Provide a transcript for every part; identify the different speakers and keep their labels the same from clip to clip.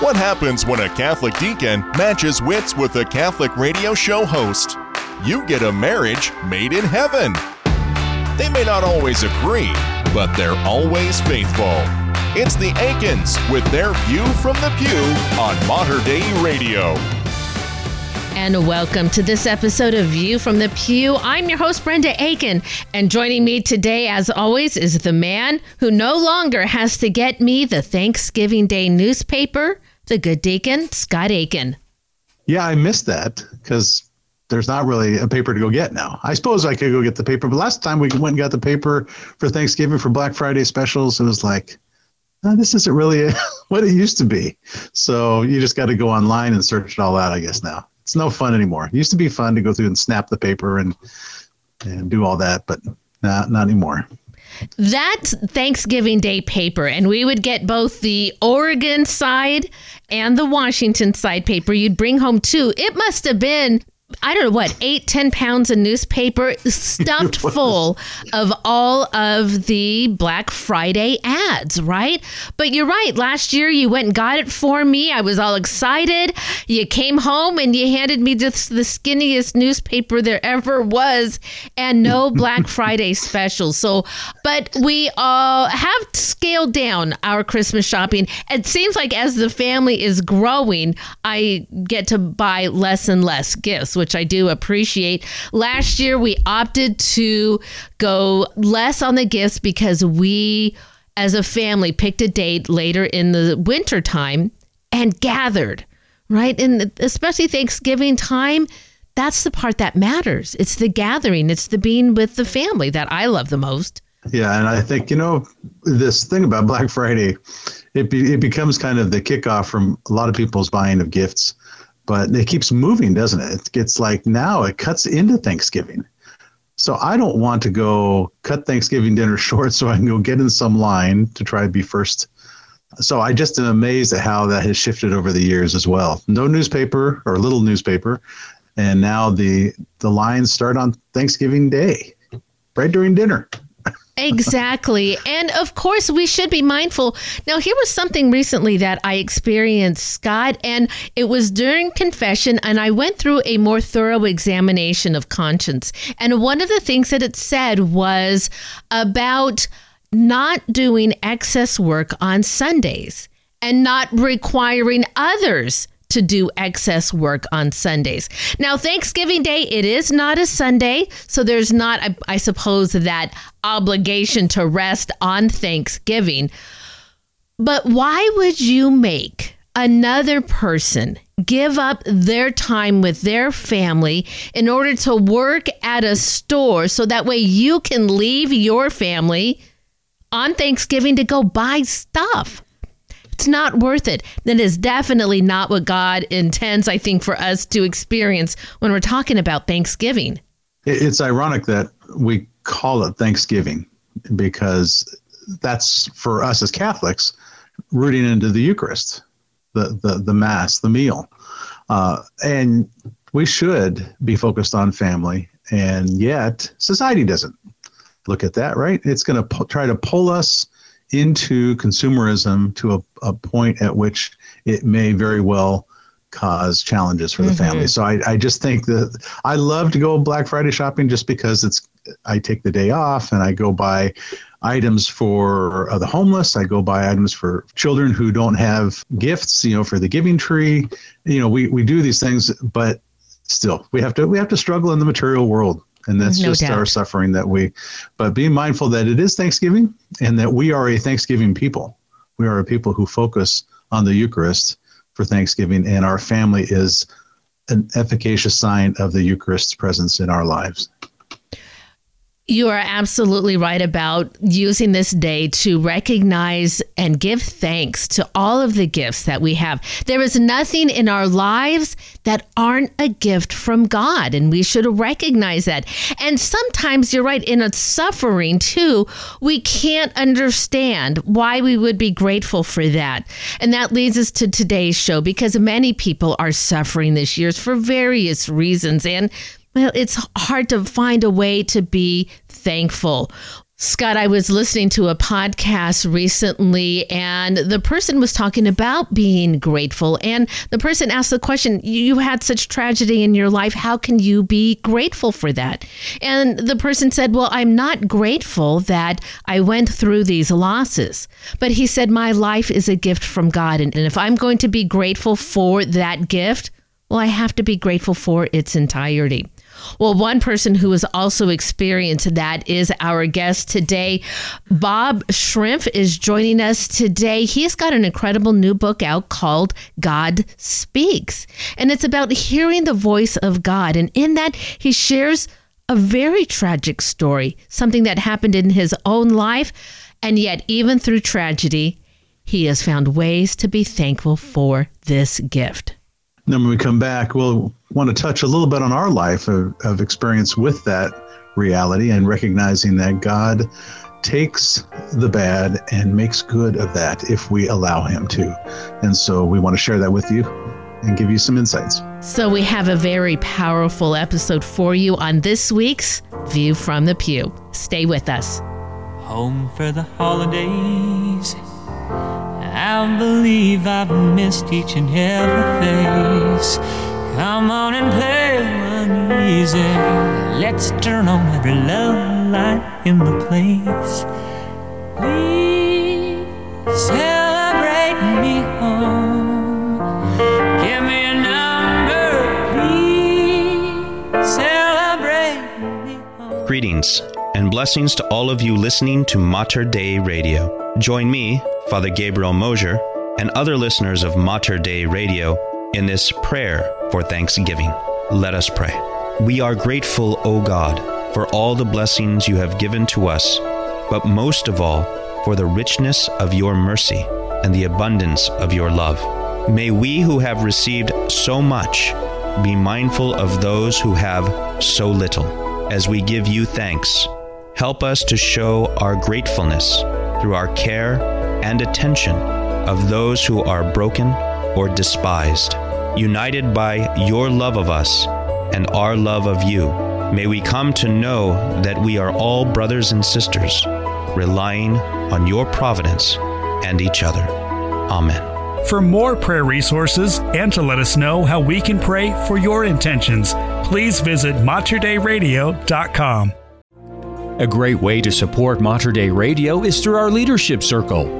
Speaker 1: What happens when a Catholic deacon matches wits with a Catholic radio show host? You get a marriage made in heaven. They may not always agree, but they're always faithful. It's the Aikins with their view from the pew on Mater Dei Radio.
Speaker 2: And welcome to this episode of View from the Pew. I'm your host, Brenda Aikin. And joining me today, as always, is the man who no longer has to get me the Thanksgiving Day newspaper, the good deacon, Scott Aikin.
Speaker 3: Yeah, I missed that because there's not really a paper to go get now. I suppose I could go get the paper, but last time we went and got the paper for Thanksgiving for Black Friday specials, it was like, oh, this isn't really what it used to be. So you just got to go online and search it all out, I guess, now. It's no fun anymore. It used to be fun to go through and snap the paper and and do all that, but not not anymore.
Speaker 2: That's Thanksgiving Day paper, and we would get both the Oregon side and the Washington side paper. You'd bring home two. It must have been I don't know what, eight, ten pounds of newspaper stuffed full of all of the Black Friday ads, right? But you're right. Last year you went and got it for me. I was all excited. You came home and you handed me just the skinniest newspaper there ever was and no Black Friday specials. So, but we all have scaled down our Christmas shopping. It seems like as the family is growing, I get to buy less and less gifts which I do appreciate. Last year, we opted to go less on the gifts because we, as a family, picked a date later in the winter time and gathered, right? And especially Thanksgiving time, that's the part that matters. It's the gathering, it's the being with the family that I love the most.
Speaker 3: Yeah, and I think you know this thing about Black Friday, it be, it becomes kind of the kickoff from a lot of people's buying of gifts but it keeps moving, doesn't it? It gets like now it cuts into Thanksgiving. So I don't want to go cut Thanksgiving dinner short so I can go get in some line to try to be first. So I just am amazed at how that has shifted over the years as well. No newspaper or little newspaper, and now the the lines start on Thanksgiving Day, right during dinner.
Speaker 2: Exactly. And of course, we should be mindful. Now, here was something recently that I experienced, Scott, and it was during confession, and I went through a more thorough examination of conscience. And one of the things that it said was about not doing excess work on Sundays and not requiring others to do excess work on Sundays. Now, Thanksgiving Day, it is not a Sunday, so there's not, I, I suppose, that obligation to rest on Thanksgiving. But why would you make another person give up their time with their family in order to work at a store so that way you can leave your family on Thanksgiving to go buy stuff? It's not worth it, That is definitely not what God intends, I think, for us to experience when we're talking about Thanksgiving.
Speaker 3: It's ironic that we call it Thanksgiving because that's for us as Catholics rooting into the Eucharist, the the, the Mass, the meal. Uh, and we should be focused on family, and yet society doesn't look at that, right? It's going to po- try to pull us into consumerism to a, a point at which it may very well cause challenges for the mm-hmm. family. So I, I just think that I love to go Black Friday shopping just because it's I take the day off and I go buy items for uh, the homeless. I go buy items for children who don't have gifts, you know, for the giving tree. You know, we, we do these things, but still we have to we have to struggle in the material world and that's no just doubt. our suffering that we but being mindful that it is thanksgiving and that we are a thanksgiving people we are a people who focus on the eucharist for thanksgiving and our family is an efficacious sign of the eucharist's presence in our lives
Speaker 2: you are absolutely right about using this day to recognize and give thanks to all of the gifts that we have. There is nothing in our lives that aren't a gift from God, and we should recognize that. And sometimes you're right, in a suffering too, we can't understand why we would be grateful for that. And that leads us to today's show because many people are suffering this year for various reasons. And well, it's hard to find a way to be thankful. Scott, I was listening to a podcast recently, and the person was talking about being grateful. And the person asked the question You had such tragedy in your life. How can you be grateful for that? And the person said, Well, I'm not grateful that I went through these losses. But he said, My life is a gift from God. And if I'm going to be grateful for that gift, well, I have to be grateful for its entirety. Well, one person who has also experienced that is our guest today. Bob Shrimp is joining us today. He's got an incredible new book out called God Speaks, and it's about hearing the voice of God. And in that, he shares a very tragic story, something that happened in his own life. And yet, even through tragedy, he has found ways to be thankful for this gift.
Speaker 3: Then when we come back, we'll want to touch a little bit on our life of, of experience with that reality and recognizing that God takes the bad and makes good of that if we allow Him to. And so we want to share that with you and give you some insights.
Speaker 2: So we have a very powerful episode for you on this week's View from the Pew. Stay with us.
Speaker 4: Home for the holidays. I believe I've missed each and every face. Come on and play uneasy. Let's turn on every love light in the place. Please celebrate me home. Give me a number, please. Celebrate me home.
Speaker 5: Greetings and blessings to all of you listening to Mater Dei Radio. Join me, Father Gabriel Mosier, and other listeners of Mater Dei Radio in this prayer for thanksgiving. Let us pray. We are grateful, O God, for all the blessings you have given to us, but most of all, for the richness of your mercy and the abundance of your love. May we who have received so much be mindful of those who have so little. As we give you thanks, help us to show our gratefulness through our care and attention of those who are broken or despised. United by your love of us and our love of you, may we come to know that we are all brothers and sisters, relying on your providence and each other. Amen.
Speaker 6: For more prayer resources and to let us know how we can pray for your intentions, please visit materdeiradio.com.
Speaker 7: A great way to support Mater Dei Radio is through our Leadership Circle.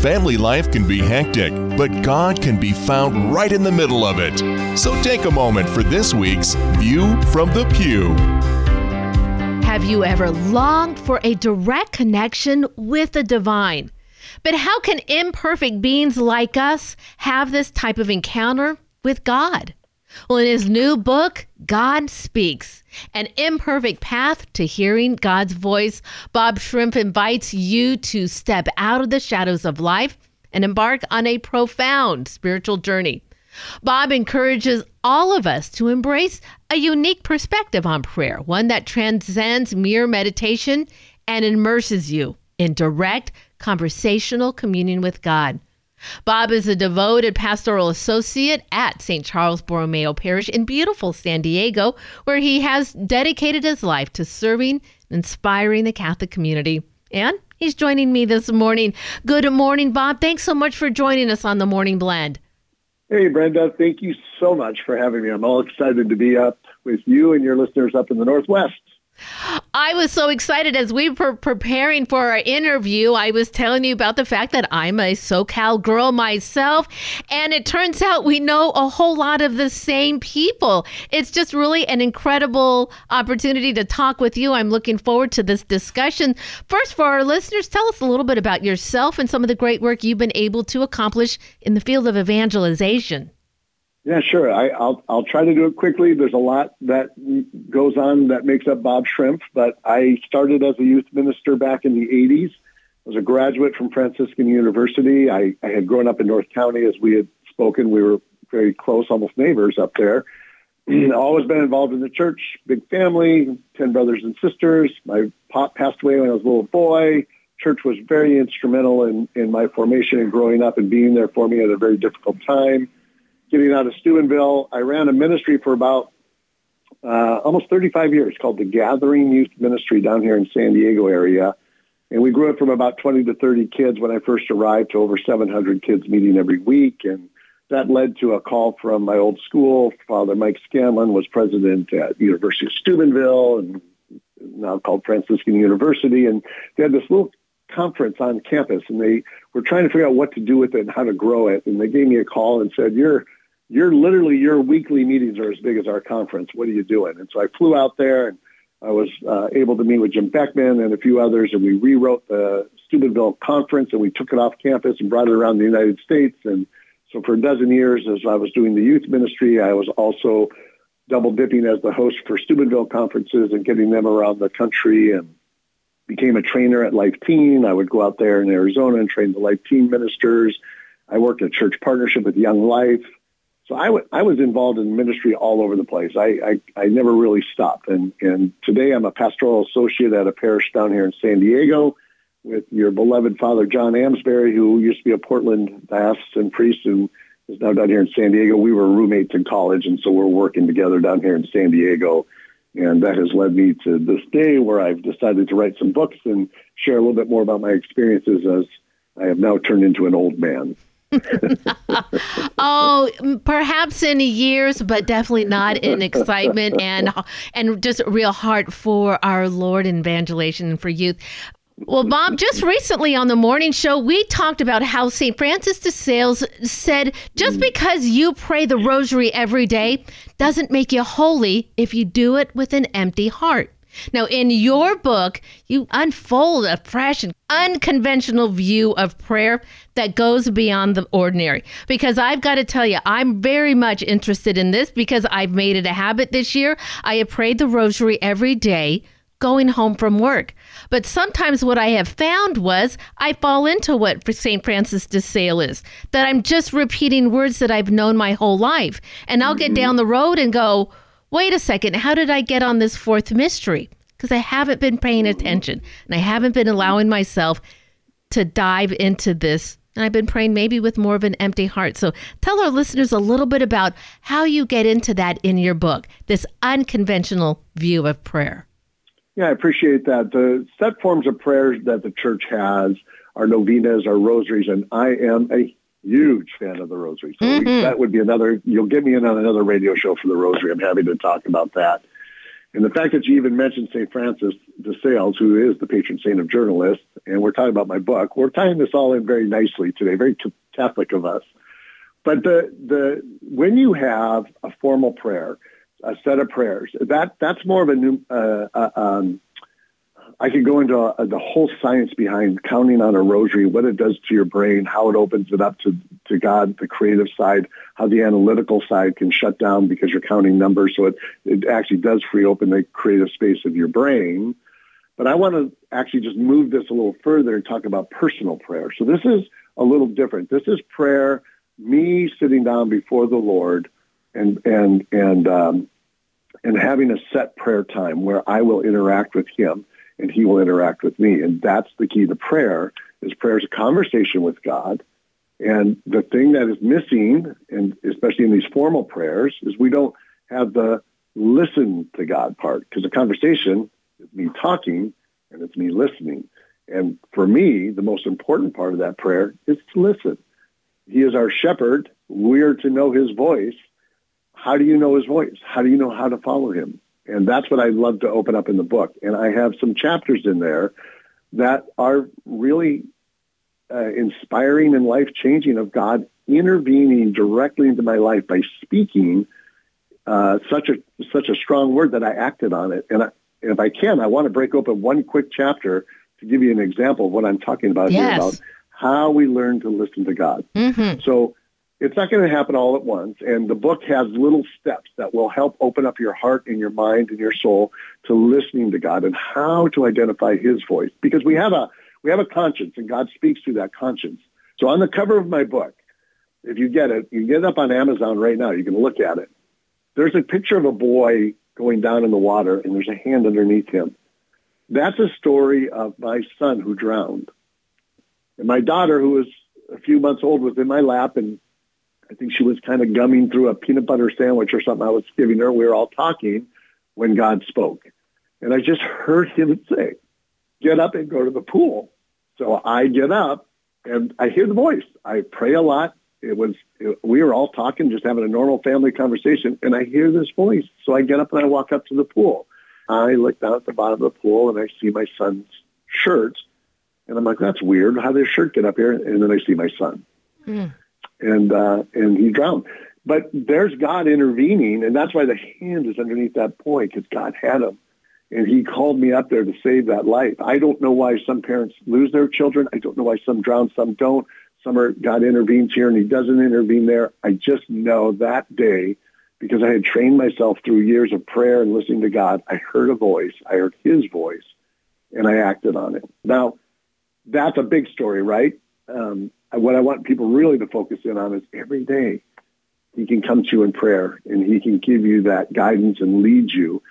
Speaker 1: Family life can be hectic, but God can be found right in the middle of it. So take a moment for this week's View from the Pew.
Speaker 2: Have you ever longed for a direct connection with the divine? But how can imperfect beings like us have this type of encounter with God? Well, in his new book, God Speaks An Imperfect Path to Hearing God's Voice, Bob Shrimp invites you to step out of the shadows of life and embark on a profound spiritual journey. Bob encourages all of us to embrace a unique perspective on prayer, one that transcends mere meditation and immerses you in direct conversational communion with God. Bob is a devoted pastoral associate at St. Charles Borromeo Parish in beautiful San Diego, where he has dedicated his life to serving and inspiring the Catholic community. And he's joining me this morning. Good morning, Bob. Thanks so much for joining us on the Morning Blend.
Speaker 8: Hey, Brenda, thank you so much for having me. I'm all excited to be up with you and your listeners up in the Northwest.
Speaker 2: I was so excited as we were preparing for our interview. I was telling you about the fact that I'm a SoCal girl myself, and it turns out we know a whole lot of the same people. It's just really an incredible opportunity to talk with you. I'm looking forward to this discussion. First, for our listeners, tell us a little bit about yourself and some of the great work you've been able to accomplish in the field of evangelization.
Speaker 8: Yeah, sure. I, will I'll try to do it quickly. There's a lot that goes on that makes up Bob Shrimp, but I started as a youth minister back in the 80s I was a graduate from Franciscan University. I, I had grown up in North County as we had spoken. We were very close, almost neighbors up there. Always been involved in the church, big family, 10 brothers and sisters. My pop passed away when I was a little boy. Church was very instrumental in, in my formation and growing up and being there for me at a very difficult time. Getting out of Steubenville, I ran a ministry for about uh, almost 35 years called the Gathering Youth Ministry down here in San Diego area. And we grew it from about 20 to 30 kids when I first arrived to over 700 kids meeting every week. And that led to a call from my old school. Father Mike Scanlan was president at University of Steubenville and now called Franciscan University. And they had this little conference on campus and they were trying to figure out what to do with it and how to grow it. And they gave me a call and said, you're, you're literally, your weekly meetings are as big as our conference. What are you doing? And so I flew out there and I was uh, able to meet with Jim Beckman and a few others, and we rewrote the Steubenville conference, and we took it off campus and brought it around the United States. And so for a dozen years, as I was doing the youth ministry, I was also double dipping as the host for Steubenville conferences and getting them around the country and became a trainer at Life Teen. I would go out there in Arizona and train the Life Teen ministers. I worked at church partnership with Young Life. So I, w- I was involved in ministry all over the place. I, I, I never really stopped. And, and today I'm a pastoral associate at a parish down here in San Diego with your beloved father, John Amsbury, who used to be a Portland diocesan priest and is now down here in San Diego. We were roommates in college, and so we're working together down here in San Diego. And that has led me to this day where I've decided to write some books and share a little bit more about my experiences as I have now turned into an old man.
Speaker 2: oh, perhaps in years, but definitely not in excitement and and just real heart for our Lord and evangelization for youth. Well, Bob, just recently on the morning show, we talked about how St. Francis de Sales said just mm. because you pray the rosary every day doesn't make you holy if you do it with an empty heart. Now, in your book, you unfold a fresh and unconventional view of prayer that goes beyond the ordinary. Because I've got to tell you, I'm very much interested in this because I've made it a habit this year. I have prayed the rosary every day going home from work. But sometimes what I have found was I fall into what St. Francis de Sales is, that I'm just repeating words that I've known my whole life. And I'll get mm-hmm. down the road and go, wait a second, how did I get on this fourth mystery? Because I haven't been paying attention and I haven't been allowing myself to dive into this. And I've been praying maybe with more of an empty heart. So tell our listeners a little bit about how you get into that in your book, this unconventional view of prayer.
Speaker 8: Yeah, I appreciate that. The set forms of prayers that the church has are novenas, are rosaries, and I am a huge fan of the rosary. So mm-hmm. we, that would be another, you'll get me in on another radio show for the rosary. I'm happy to talk about that. And the fact that you even mentioned St. Francis de Sales, who is the patron saint of journalists, and we're talking about my book, we're tying this all in very nicely today, very Catholic of us. But the, the, when you have a formal prayer, a set of prayers, that, that's more of a new, uh, uh, um, I could go into a, the whole science behind counting on a rosary, what it does to your brain, how it opens it up to, to God, the creative side, how the analytical side can shut down because you're counting numbers. So it, it actually does free open the creative space of your brain. But I want to actually just move this a little further and talk about personal prayer. So this is a little different. This is prayer, me sitting down before the Lord and, and, and, um, and having a set prayer time where I will interact with him and he will interact with me. And that's the key to prayer is prayer is a conversation with God. And the thing that is missing, and especially in these formal prayers, is we don't have the listen to God part because the conversation is me talking and it's me listening. And for me, the most important part of that prayer is to listen. He is our shepherd. We are to know his voice. How do you know his voice? How do you know how to follow him? And that's what I love to open up in the book. And I have some chapters in there that are really uh, inspiring and life changing of God intervening directly into my life by speaking uh, such a such a strong word that I acted on it. And I, if I can, I want to break open one quick chapter to give you an example of what I'm talking about
Speaker 2: yes.
Speaker 8: here about how we learn to listen to God.
Speaker 2: Mm-hmm.
Speaker 8: So it's not going to happen all at once. And the book has little steps that will help open up your heart and your mind and your soul to listening to God and how to identify his voice. Because we have a We have a conscience, and God speaks through that conscience. So on the cover of my book, if you get it, you get it up on Amazon right now. You can look at it. There's a picture of a boy going down in the water, and there's a hand underneath him. That's a story of my son who drowned. And my daughter, who was a few months old, was in my lap, and I think she was kind of gumming through a peanut butter sandwich or something I was giving her. We were all talking when God spoke. And I just heard him say, get up and go to the pool. So I get up and I hear the voice. I pray a lot. It was, it, we were all talking, just having a normal family conversation. And I hear this voice. So I get up and I walk up to the pool. I look down at the bottom of the pool and I see my son's shirt. And I'm like, that's weird. How did his shirt get up here? And then I see my son. Mm. And, uh, and he drowned. But there's God intervening, and that's why the hand is underneath that point, because God had him. And he called me up there to save that life. I don't know why some parents lose their children. I don't know why some drown, some don't. Some are, God intervenes here and he doesn't intervene there. I just know that day, because I had trained myself through years of prayer and listening to God, I heard a voice. I heard his voice, and I acted on it. Now, that's a big story, right? Um, what I want people really to focus in on is every day he can come to you in prayer and he can give you that guidance and lead you.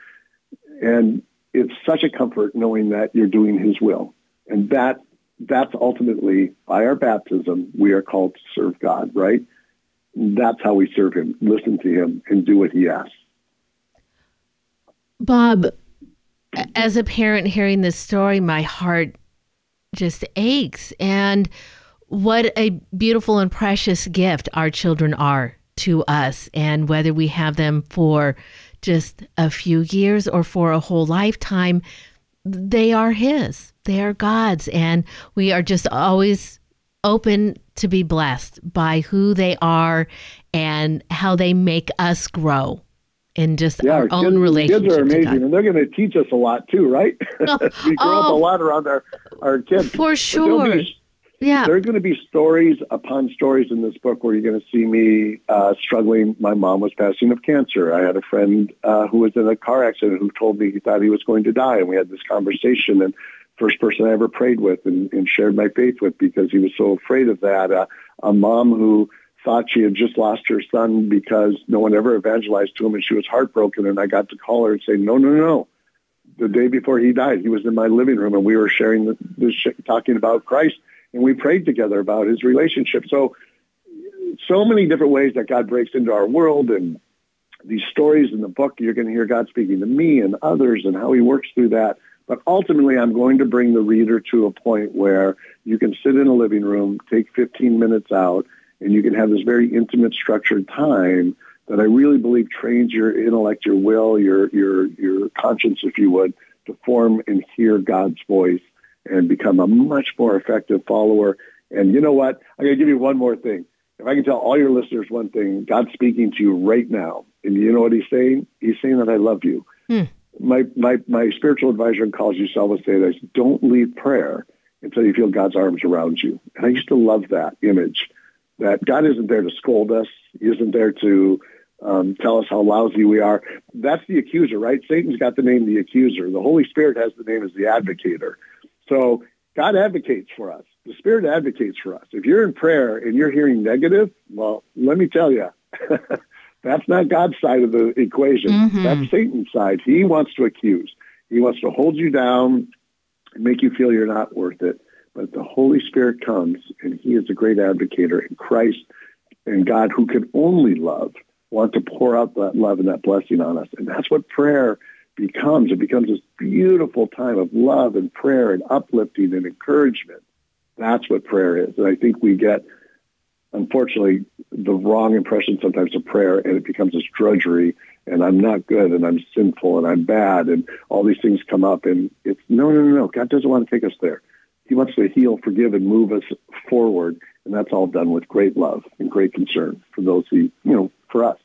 Speaker 8: And it's such a comfort knowing that you're doing his will. And that that's ultimately by our baptism, we are called to serve God, right? That's how we serve him, listen to him and do what he asks.
Speaker 2: Bob, as a parent hearing this story, my heart just aches. And what a beautiful and precious gift our children are to us and whether we have them for just a few years or for a whole lifetime, they are His. They are God's. And we are just always open to be blessed by who they are and how they make us grow in just yeah, our, our own relationship.
Speaker 8: Kids are amazing, and they're going to teach us a lot too, right? we grow oh, up a oh. lot around our our kids.
Speaker 2: For sure. Yeah.
Speaker 8: There are going to be stories upon stories in this book where you're going to see me uh, struggling. My mom was passing of cancer. I had a friend uh, who was in a car accident who told me he thought he was going to die. And we had this conversation and first person I ever prayed with and, and shared my faith with because he was so afraid of that. Uh, a mom who thought she had just lost her son because no one ever evangelized to him and she was heartbroken. And I got to call her and say, no, no, no. The day before he died, he was in my living room and we were sharing this, this talking about Christ and we prayed together about his relationship. So, so many different ways that God breaks into our world and these stories in the book, you're going to hear God speaking to me and others and how he works through that. But ultimately, I'm going to bring the reader to a point where you can sit in a living room, take 15 minutes out, and you can have this very intimate, structured time that I really believe trains your intellect, your will, your your your conscience, if you would, to form and hear God's voice and become a much more effective follower. And you know what? I'm going to give you one more thing. If I can tell all your listeners one thing, God's speaking to you right now. And you know what he's saying? He's saying that I love you. Hmm. My, my, my spiritual advisor in college used to always say this, don't leave prayer until you feel God's arms around you. And I used to love that image, that God isn't there to scold us. He isn't there to um, tell us how lousy we are. That's the accuser, right? Satan's got the name the accuser. The Holy Spirit has the name as the advocator. So God advocates for us. The Spirit advocates for us. If you're in prayer and you're hearing negative, well, let me tell you, that's not God's side of the equation. Mm-hmm. That's Satan's side. He wants to accuse. He wants to hold you down and make you feel you're not worth it. But the Holy Spirit comes and he is a great advocator in Christ and God who can only love want to pour out that love and that blessing on us. And that's what prayer becomes. It becomes this beautiful time of love and prayer and uplifting and encouragement. That's what prayer is. And I think we get, unfortunately, the wrong impression sometimes of prayer and it becomes this drudgery and I'm not good and I'm sinful and I'm bad and all these things come up and it's no, no, no, no. God doesn't want to take us there. He wants to heal, forgive, and move us forward. And that's all done with great love and great concern for those who, you know, for us.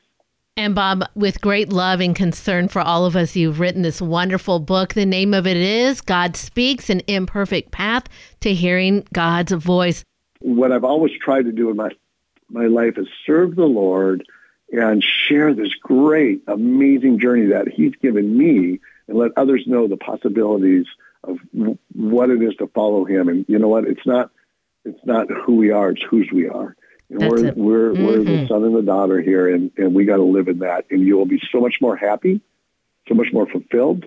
Speaker 2: And Bob, with great love and concern for all of us, you've written this wonderful book. The name of it is God Speaks An Imperfect Path to Hearing God's Voice.
Speaker 8: What I've always tried to do in my, my life is serve the Lord and share this great, amazing journey that He's given me and let others know the possibilities of what it is to follow Him. And you know what? It's not it's not who we are; it's whose we are.
Speaker 2: That's
Speaker 8: we're
Speaker 2: it.
Speaker 8: we're we're the son and the daughter here, and and we got to live in that. And you will be so much more happy, so much more fulfilled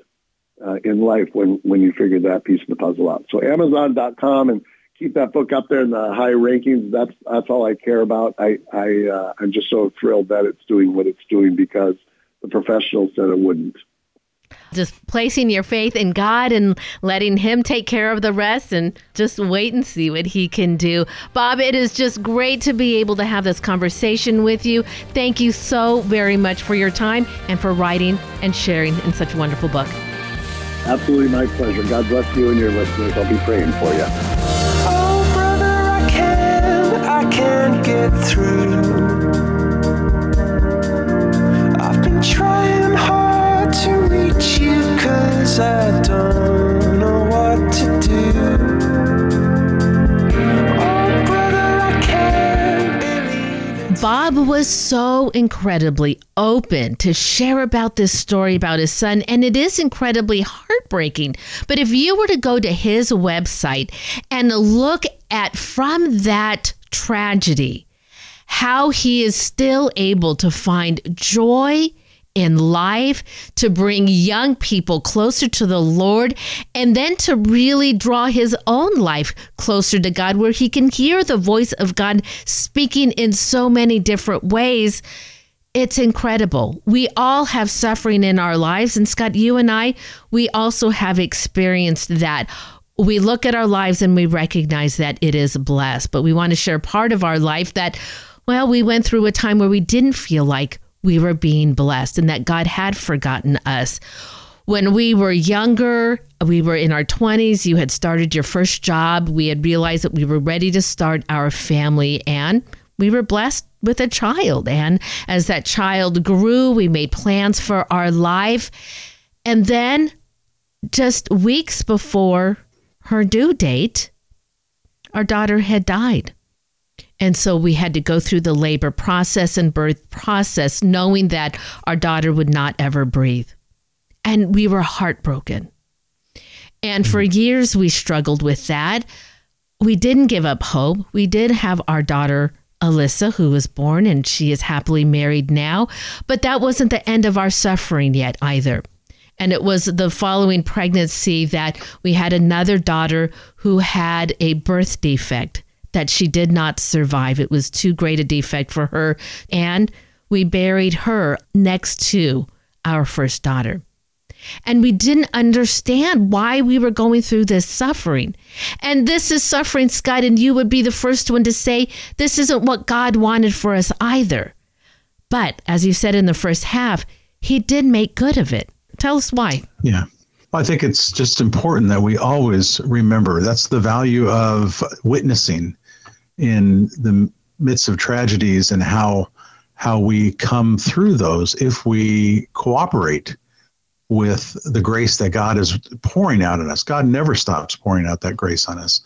Speaker 8: uh, in life when when you figure that piece of the puzzle out. So Amazon.com and keep that book up there in the high rankings. That's that's all I care about. I I uh, I'm just so thrilled that it's doing what it's doing because the professionals said it wouldn't.
Speaker 2: Just placing your faith in God and letting Him take care of the rest and just wait and see what He can do. Bob, it is just great to be able to have this conversation with you. Thank you so very much for your time and for writing and sharing in such a wonderful book.
Speaker 8: Absolutely my pleasure. God bless you and your listeners. I'll be praying for you.
Speaker 9: Oh, brother, I can't, I can't get through.
Speaker 2: Bob was so incredibly open to share about this story about his son, and it is incredibly heartbreaking. But if you were to go to his website and look at from that tragedy, how he is still able to find joy in life, to bring young people closer to the Lord, and then to really draw his own life closer to God, where he can hear the voice of God speaking in so many different ways. It's incredible. We all have suffering in our lives. And Scott, you and I, we also have experienced that. We look at our lives and we recognize that it is blessed, but we want to share part of our life that, well, we went through a time where we didn't feel like we were being blessed and that God had forgotten us. When we were younger, we were in our 20s, you had started your first job, we had realized that we were ready to start our family, and we were blessed with a child. And as that child grew, we made plans for our life. And then, just weeks before her due date, our daughter had died. And so we had to go through the labor process and birth process, knowing that our daughter would not ever breathe. And we were heartbroken. And for mm-hmm. years, we struggled with that. We didn't give up hope. We did have our daughter, Alyssa, who was born, and she is happily married now. But that wasn't the end of our suffering yet either. And it was the following pregnancy that we had another daughter who had a birth defect that she did not survive. It was too great a defect for her. And we buried her next to our first daughter. And we didn't understand why we were going through this suffering. And this is suffering, Scott, and you would be the first one to say this isn't what God wanted for us either. But as you said in the first half, He did make good of it. Tell us why.
Speaker 3: Yeah. I think it's just important that we always remember that's the value of witnessing in the midst of tragedies and how how we come through those if we cooperate with the grace that God is pouring out on us. God never stops pouring out that grace on us.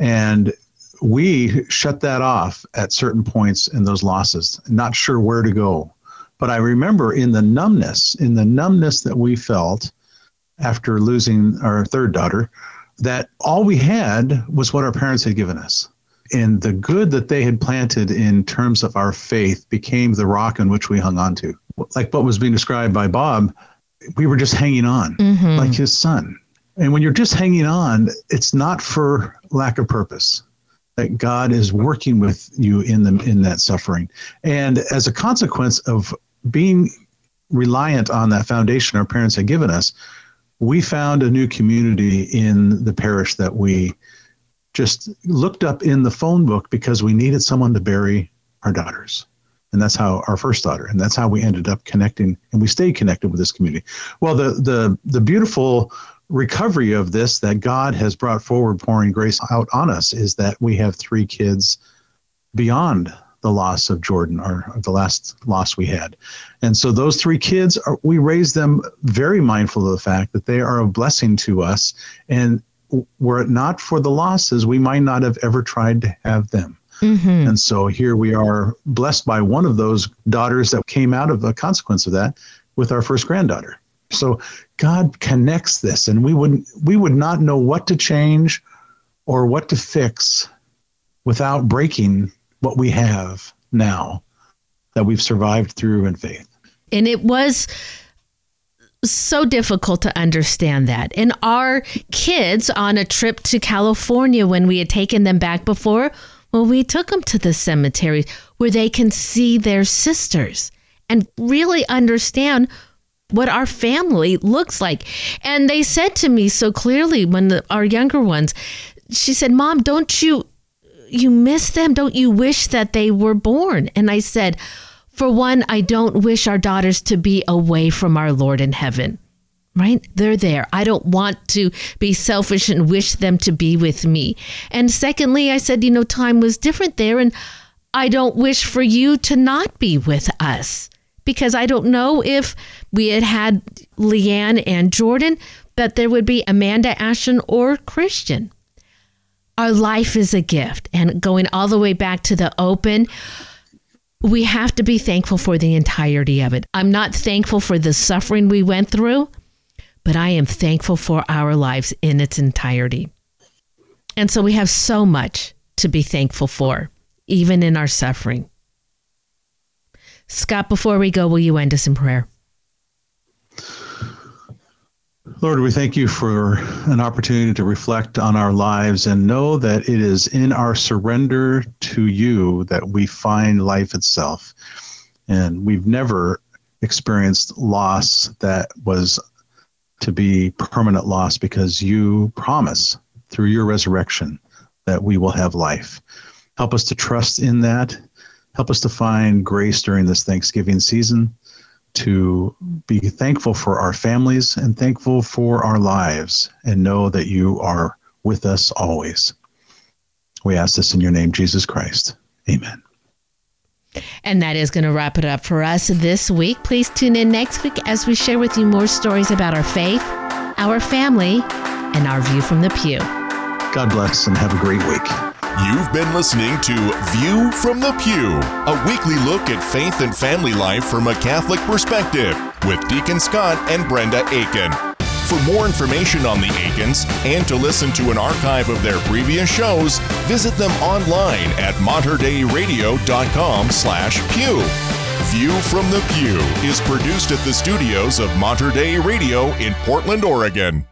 Speaker 3: And we shut that off at certain points in those losses, not sure where to go. But I remember in the numbness, in the numbness that we felt after losing our third daughter, that all we had was what our parents had given us. And the good that they had planted in terms of our faith became the rock on which we hung on to. Like what was being described by Bob, we were just hanging on, mm-hmm. like his son. And when you're just hanging on, it's not for lack of purpose. That God is working with you in the in that suffering. And as a consequence of being reliant on that foundation our parents had given us, we found a new community in the parish that we just looked up in the phone book because we needed someone to bury our daughters. And that's how our first daughter, and that's how we ended up connecting, and we stayed connected with this community. Well, the the the beautiful recovery of this that God has brought forward, pouring grace out on us, is that we have three kids beyond the loss of Jordan, or the last loss we had. And so those three kids, are, we raise them very mindful of the fact that they are a blessing to us. And were it not for the losses, we might not have ever tried to have them. Mm-hmm. And so here we are blessed by one of those daughters that came out of a consequence of that with our first granddaughter. So God connects this, and we would we would not know what to change or what to fix without breaking what we have now that we've survived through in faith.
Speaker 2: And it was so difficult to understand that. And our kids on a trip to California when we had taken them back before, well, we took them to the cemetery where they can see their sisters and really understand what our family looks like. And they said to me so clearly when the, our younger ones, she said, "Mom, don't you you miss them? Don't you wish that they were born?" And I said, "For one, I don't wish our daughters to be away from our Lord in heaven." Right? They're there. I don't want to be selfish and wish them to be with me. And secondly, I said, you know, time was different there and I don't wish for you to not be with us because I don't know if we had had Leanne and Jordan, that there would be Amanda Ashton or Christian. Our life is a gift. And going all the way back to the open, we have to be thankful for the entirety of it. I'm not thankful for the suffering we went through, but I am thankful for our lives in its entirety. And so we have so much to be thankful for, even in our suffering. Scott, before we go, will you end us in prayer?
Speaker 3: Lord, we thank you for an opportunity to reflect on our lives and know that it is in our surrender to you that we find life itself. And we've never experienced loss that was to be permanent loss because you promise through your resurrection that we will have life. Help us to trust in that. Help us to find grace during this Thanksgiving season to be thankful for our families and thankful for our lives and know that you are with us always. We ask this in your name, Jesus Christ. Amen.
Speaker 2: And that is going to wrap it up for us this week. Please tune in next week as we share with you more stories about our faith, our family, and our view from the pew.
Speaker 3: God bless and have a great week.
Speaker 1: You've been listening to View from the Pew, a weekly look at faith and family life from a Catholic perspective with Deacon Scott and Brenda Aikin. For more information on the Aikins and to listen to an archive of their previous shows, visit them online at materdeiradio.com slash pew. View from the Pew is produced at the studios of Mater Dei Radio in Portland, Oregon.